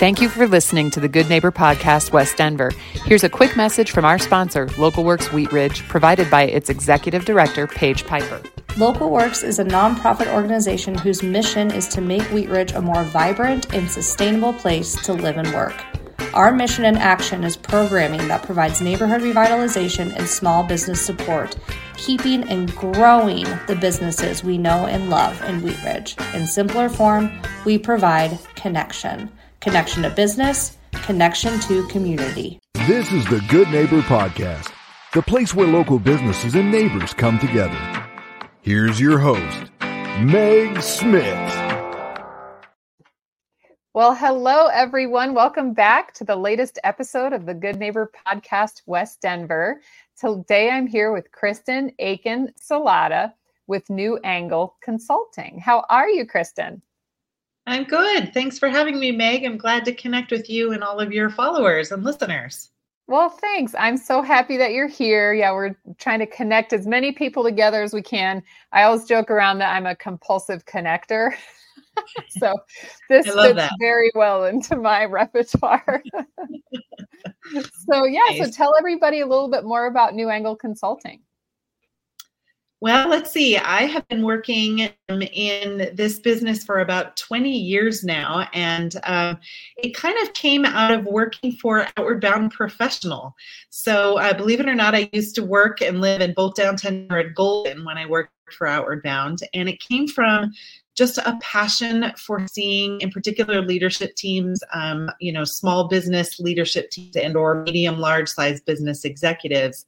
Thank you for listening to the Good Neighbor Podcast, West Denver. Here's a quick message from our sponsor, Localworks Wheat Ridge, provided by its executive director, Paige Piper. Localworks is a nonprofit organization whose mission is to make Wheat Ridge a more vibrant and sustainable place to live and work. Our mission and action is programming that provides neighborhood revitalization and small business support, keeping and growing the businesses we know and love in Wheat Ridge. In simpler form, we provide connection connection to business, connection to community. This is the Good Neighbor Podcast, the place where local businesses and neighbors come together. Here's your host, Meg Smith. Well, hello, everyone. Welcome back to the latest episode of the Good Neighbor Podcast, West Denver. Today I'm here with Kristin Aikin Salada with New Angle Consulting. How are you, Kristen? I'm good. Thanks for having me, Meg. I'm glad to connect with you and all of your followers and listeners. Well, thanks. I'm so happy that you're here. Yeah, we're trying to connect as many people together as we can. I always joke around that I'm a compulsive connector. so this fits that. very well into my repertoire. so, yeah, nice. so tell everybody a little bit more about New Angle Consulting. Well, let's see. I have been working in this business for about 20 years now, and um, it kind of came out of working for Outward Bound Professional. So, uh, believe it or not, I used to work and live in both downtown and Golden when I worked for Outward Bound, and it came from just a passion for seeing in particular leadership teams um, you know small business leadership teams and or medium large size business executives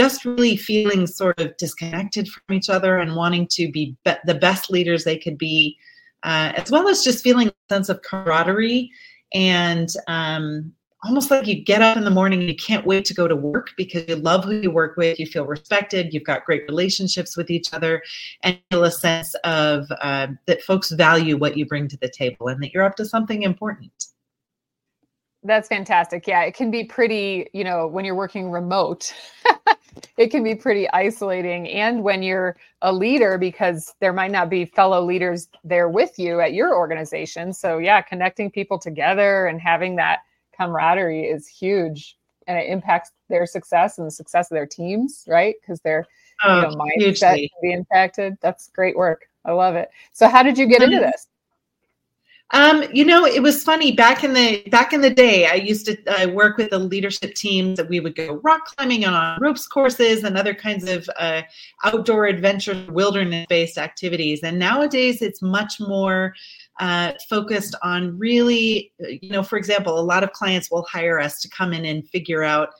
just really feeling sort of disconnected from each other and wanting to be, be- the best leaders they could be, uh, as well as just feeling a sense of camaraderie and um, almost like you get up in the morning and you can't wait to go to work because you love who you work with, you feel respected, you've got great relationships with each other, and feel a sense of uh, that folks value what you bring to the table and that you're up to something important. That's fantastic. Yeah, it can be pretty, you know, when you're working remote, it can be pretty isolating. And when you're a leader, because there might not be fellow leaders there with you at your organization. So, yeah, connecting people together and having that camaraderie is huge and it impacts their success and the success of their teams, right? Because their oh, you know, mindset can be impacted. That's great work. I love it. So, how did you get into um, this? Um, you know, it was funny back in the back in the day. I used to uh, work with the leadership teams that we would go rock climbing on ropes courses and other kinds of uh, outdoor adventure, wilderness based activities. And nowadays, it's much more uh, focused on really, you know, for example, a lot of clients will hire us to come in and figure out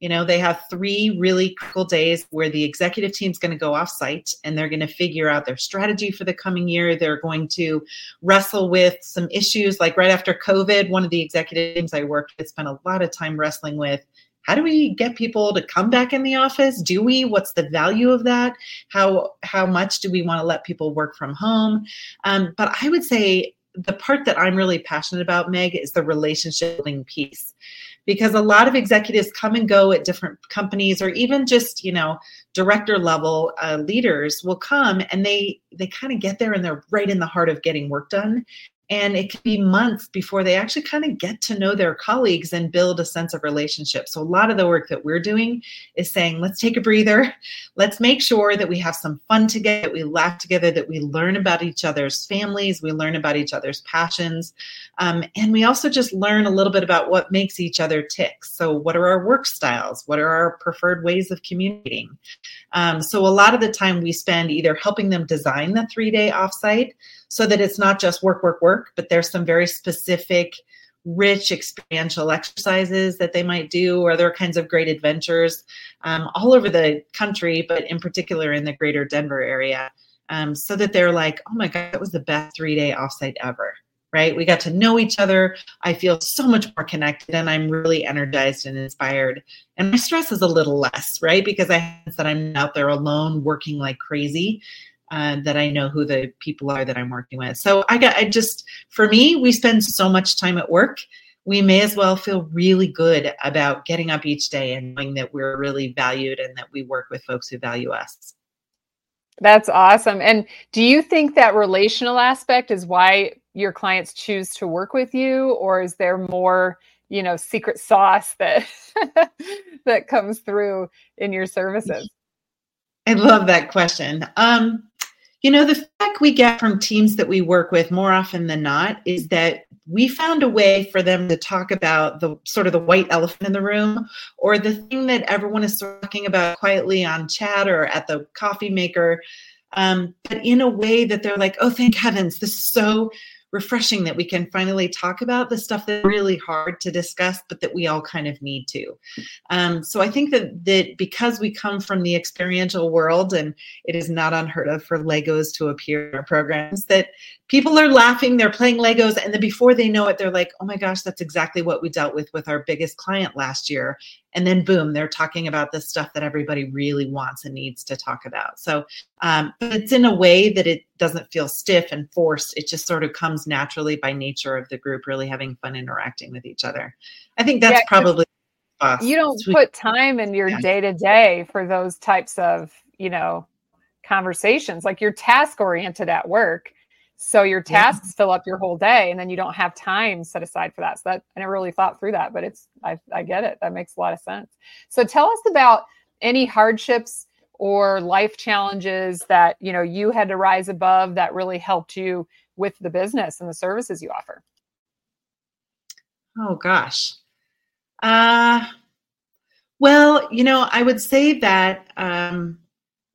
you know, they have three really critical days where the executive team's going to go off site and they're going to figure out their strategy for the coming year. They're going to wrestle with some issues like right after COVID, one of the executive teams I worked with spent a lot of time wrestling with how do we get people to come back in the office? Do we? What's the value of that? How how much do we want to let people work from home? Um, but i would say the part that i'm really passionate about meg is the relationship building piece because a lot of executives come and go at different companies or even just you know director level uh, leaders will come and they they kind of get there and they're right in the heart of getting work done and it can be months before they actually kind of get to know their colleagues and build a sense of relationship. So, a lot of the work that we're doing is saying, let's take a breather. Let's make sure that we have some fun together, that we laugh together, that we learn about each other's families, we learn about each other's passions. Um, and we also just learn a little bit about what makes each other tick. So, what are our work styles? What are our preferred ways of communicating? Um, so, a lot of the time we spend either helping them design the three day offsite so that it's not just work, work, work, but there's some very specific, rich experiential exercises that they might do or other kinds of great adventures um, all over the country, but in particular in the greater Denver area. Um, so that they're like, oh my God, that was the best three day offsite ever right? We got to know each other. I feel so much more connected and I'm really energized and inspired. And my stress is a little less, right? Because I that I'm out there alone working like crazy uh, that I know who the people are that I'm working with. So I got, I just, for me, we spend so much time at work. We may as well feel really good about getting up each day and knowing that we're really valued and that we work with folks who value us. That's awesome. And do you think that relational aspect is why your clients choose to work with you or is there more you know secret sauce that that comes through in your services i love that question um you know the feedback we get from teams that we work with more often than not is that we found a way for them to talk about the sort of the white elephant in the room or the thing that everyone is talking about quietly on chat or at the coffee maker um, but in a way that they're like oh thank heavens this is so refreshing that we can finally talk about the stuff that's really hard to discuss, but that we all kind of need to. Um, so I think that that because we come from the experiential world, and it is not unheard of for Legos to appear in our programs, that people are laughing, they're playing Legos, and then before they know it, they're like, "Oh my gosh, that's exactly what we dealt with with our biggest client last year." And then boom, they're talking about the stuff that everybody really wants and needs to talk about. So um, it's in a way that it doesn't feel stiff and forced. It just sort of comes naturally by nature of the group really having fun interacting with each other. I think that's yeah, probably you don't put time in your day to day for those types of you know conversations like you're task oriented at work so your tasks yeah. fill up your whole day and then you don't have time set aside for that. So that i never really thought through that but it's i, I get it. That makes a lot of sense. So tell us about any hardships or life challenges that you know you had to rise above that really helped you with the business and the services you offer. Oh gosh. Uh well you know i would say that um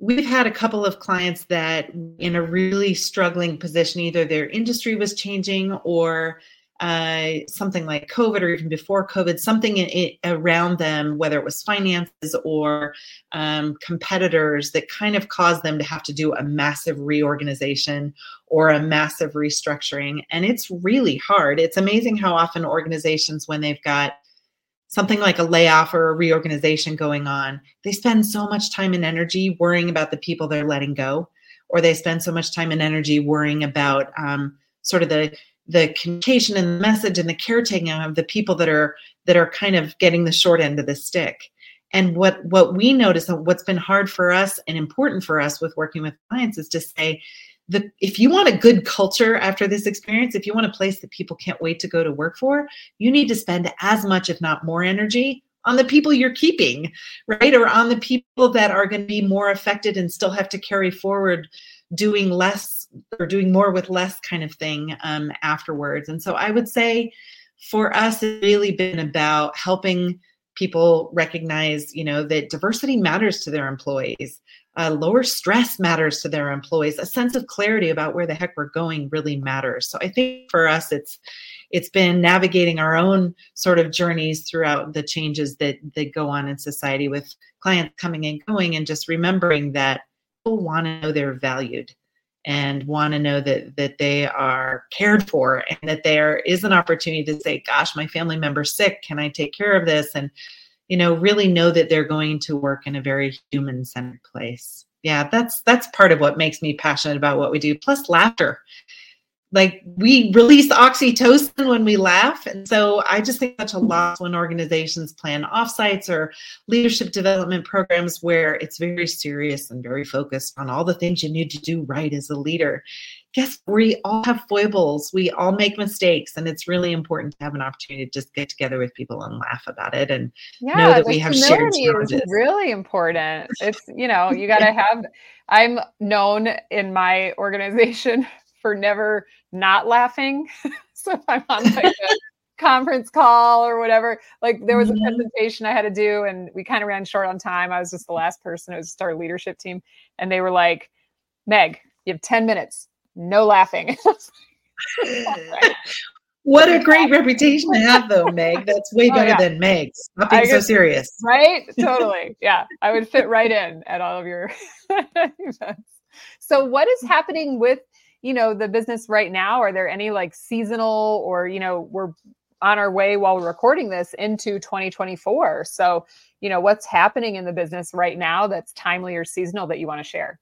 we've had a couple of clients that in a really struggling position either their industry was changing or uh, something like COVID or even before COVID, something in, in, around them, whether it was finances or um, competitors, that kind of caused them to have to do a massive reorganization or a massive restructuring. And it's really hard. It's amazing how often organizations, when they've got something like a layoff or a reorganization going on, they spend so much time and energy worrying about the people they're letting go, or they spend so much time and energy worrying about um, sort of the the communication and the message and the caretaking of the people that are that are kind of getting the short end of the stick. And what what we notice and what's been hard for us and important for us with working with clients is to say the if you want a good culture after this experience if you want a place that people can't wait to go to work for you need to spend as much if not more energy on the people you're keeping right or on the people that are going to be more affected and still have to carry forward doing less or doing more with less kind of thing um, afterwards. And so I would say for us, it's really been about helping people recognize, you know, that diversity matters to their employees. Uh, lower stress matters to their employees. A sense of clarity about where the heck we're going really matters. So I think for us, it's it's been navigating our own sort of journeys throughout the changes that that go on in society with clients coming and going, and just remembering that people want to know they're valued and want to know that that they are cared for and that there is an opportunity to say gosh my family member's sick can i take care of this and you know really know that they're going to work in a very human centered place. Yeah that's that's part of what makes me passionate about what we do plus laughter like we release oxytocin when we laugh. And so I just think such a loss when organizations plan offsites or leadership development programs where it's very serious and very focused on all the things you need to do right as a leader. Guess we all have foibles, we all make mistakes, and it's really important to have an opportunity to just get together with people and laugh about it and yeah, know that we have shared challenges. Is really important. It's you know you got to have. I'm known in my organization for never not laughing. so if I'm on like a conference call or whatever, like there was a mm-hmm. presentation I had to do and we kind of ran short on time. I was just the last person. It was our leadership team. And they were like, Meg, you have 10 minutes, no laughing. what a great reputation to have though, Meg. That's way oh, better oh, yeah. than Meg's. Not being so serious. Right? Totally. Yeah. I would fit right in at all of your events. So what is happening with you know the business right now are there any like seasonal or you know we're on our way while we're recording this into 2024 so you know what's happening in the business right now that's timely or seasonal that you want to share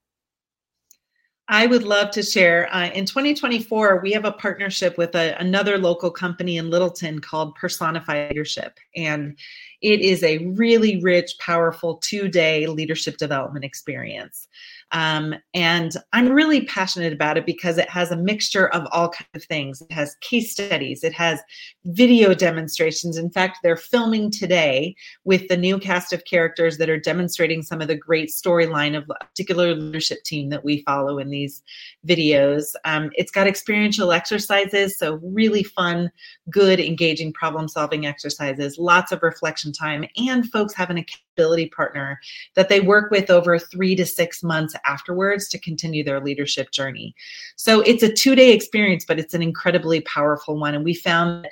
I would love to share. Uh, in 2024, we have a partnership with a, another local company in Littleton called Personify Leadership. And it is a really rich, powerful two day leadership development experience. Um, and I'm really passionate about it because it has a mixture of all kinds of things. It has case studies, it has video demonstrations. In fact, they're filming today with the new cast of characters that are demonstrating some of the great storyline of a particular leadership team that we follow in these videos. Um, it's got experiential exercises, so really fun, good, engaging problem solving exercises, lots of reflection time, and folks have an accountability partner that they work with over three to six months afterwards to continue their leadership journey. So it's a two day experience, but it's an incredibly powerful one. And we found that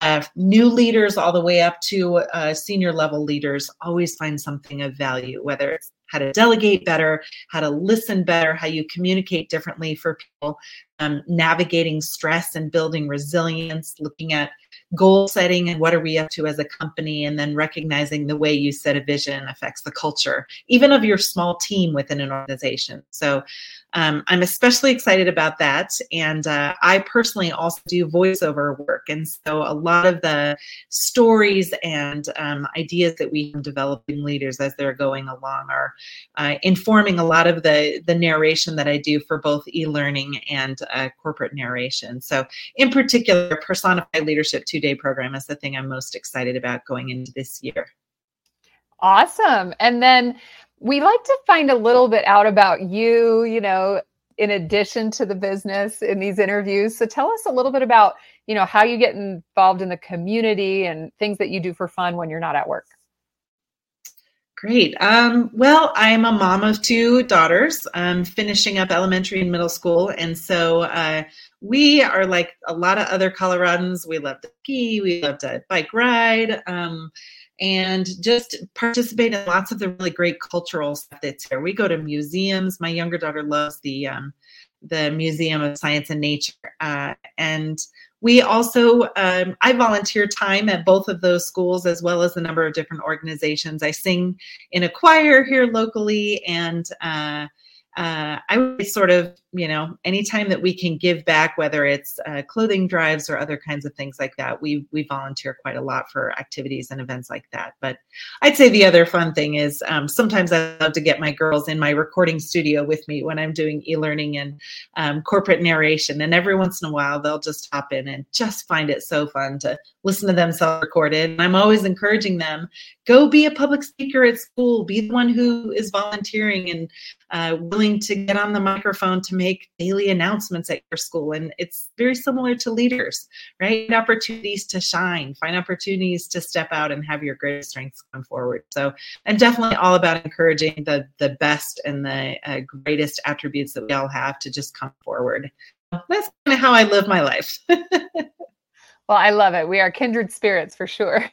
uh, new leaders all the way up to uh, senior level leaders always find something of value, whether it's how to delegate better, how to listen better, how you communicate differently for people, um, navigating stress and building resilience, looking at goal setting and what are we up to as a company, and then recognizing the way you set a vision affects the culture, even of your small team within an organization. So um, I'm especially excited about that. And uh, I personally also do voiceover work. And so a lot of the stories and um, ideas that we have developing leaders as they're going along are uh, informing a lot of the, the narration that I do for both e learning and uh, corporate narration. So, in particular, Personify Leadership two day program is the thing I'm most excited about going into this year. Awesome. And then we like to find a little bit out about you, you know, in addition to the business in these interviews. So tell us a little bit about, you know, how you get involved in the community and things that you do for fun when you're not at work. Great. Um, well, I'm a mom of two daughters. I'm finishing up elementary and middle school. And so uh, we are like a lot of other Coloradans. We love to ski, we love to bike ride. Um, and just participate in lots of the really great cultural stuff that's here. We go to museums. My younger daughter loves the um, the Museum of Science and Nature, uh, and we also um, I volunteer time at both of those schools as well as a number of different organizations. I sing in a choir here locally, and uh, uh, I would sort of, you know, anytime that we can give back, whether it's uh, clothing drives or other kinds of things like that, we we volunteer quite a lot for activities and events like that. But I'd say the other fun thing is um, sometimes I love to get my girls in my recording studio with me when I'm doing e-learning and um, corporate narration, and every once in a while they'll just hop in and just find it so fun to listen to themselves recorded. And I'm always encouraging them go be a public speaker at school, be the one who is volunteering and uh, willing to get on the microphone to make daily announcements at your school. And it's very similar to leaders, right? Opportunities to shine, find opportunities to step out and have your greatest strengths come forward. So I'm definitely all about encouraging the the best and the uh, greatest attributes that we all have to just come forward. That's kind of how I live my life. well, I love it. We are kindred spirits for sure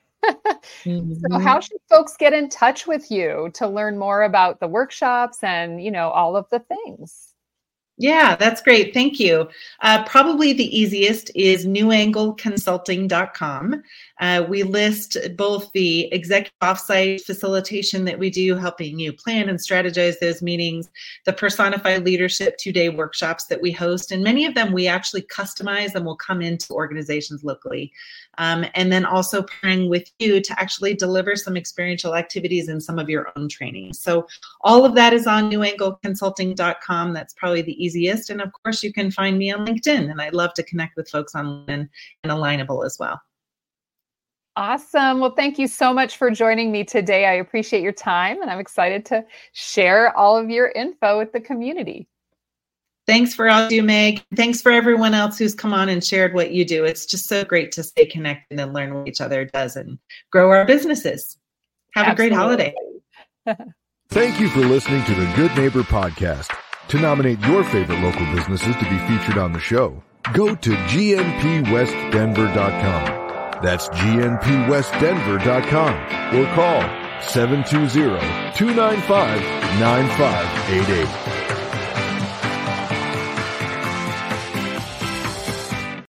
mm-hmm. So how should folks get in touch with you to learn more about the workshops and, you know, all of the things? Yeah, that's great. Thank you. Uh, probably the easiest is newangleconsulting.com. Uh, we list both the executive offsite facilitation that we do, helping you plan and strategize those meetings, the Personify Leadership two day workshops that we host, and many of them we actually customize and will come into organizations locally. Um, and then also pairing with you to actually deliver some experiential activities in some of your own training. So all of that is on newangleconsulting.com. That's probably the easiest. And of course, you can find me on LinkedIn, and I'd love to connect with folks on LinkedIn and Alignable as well. Awesome. Well, thank you so much for joining me today. I appreciate your time and I'm excited to share all of your info with the community. Thanks for all you, Meg. Thanks for everyone else who's come on and shared what you do. It's just so great to stay connected and learn what each other does and grow our businesses. Have Absolutely. a great holiday. Thank you for listening to the Good Neighbor Podcast. To nominate your favorite local businesses to be featured on the show, go to gnpwestdenver.com that's gnpwestdenver.com or call 720-295-9588.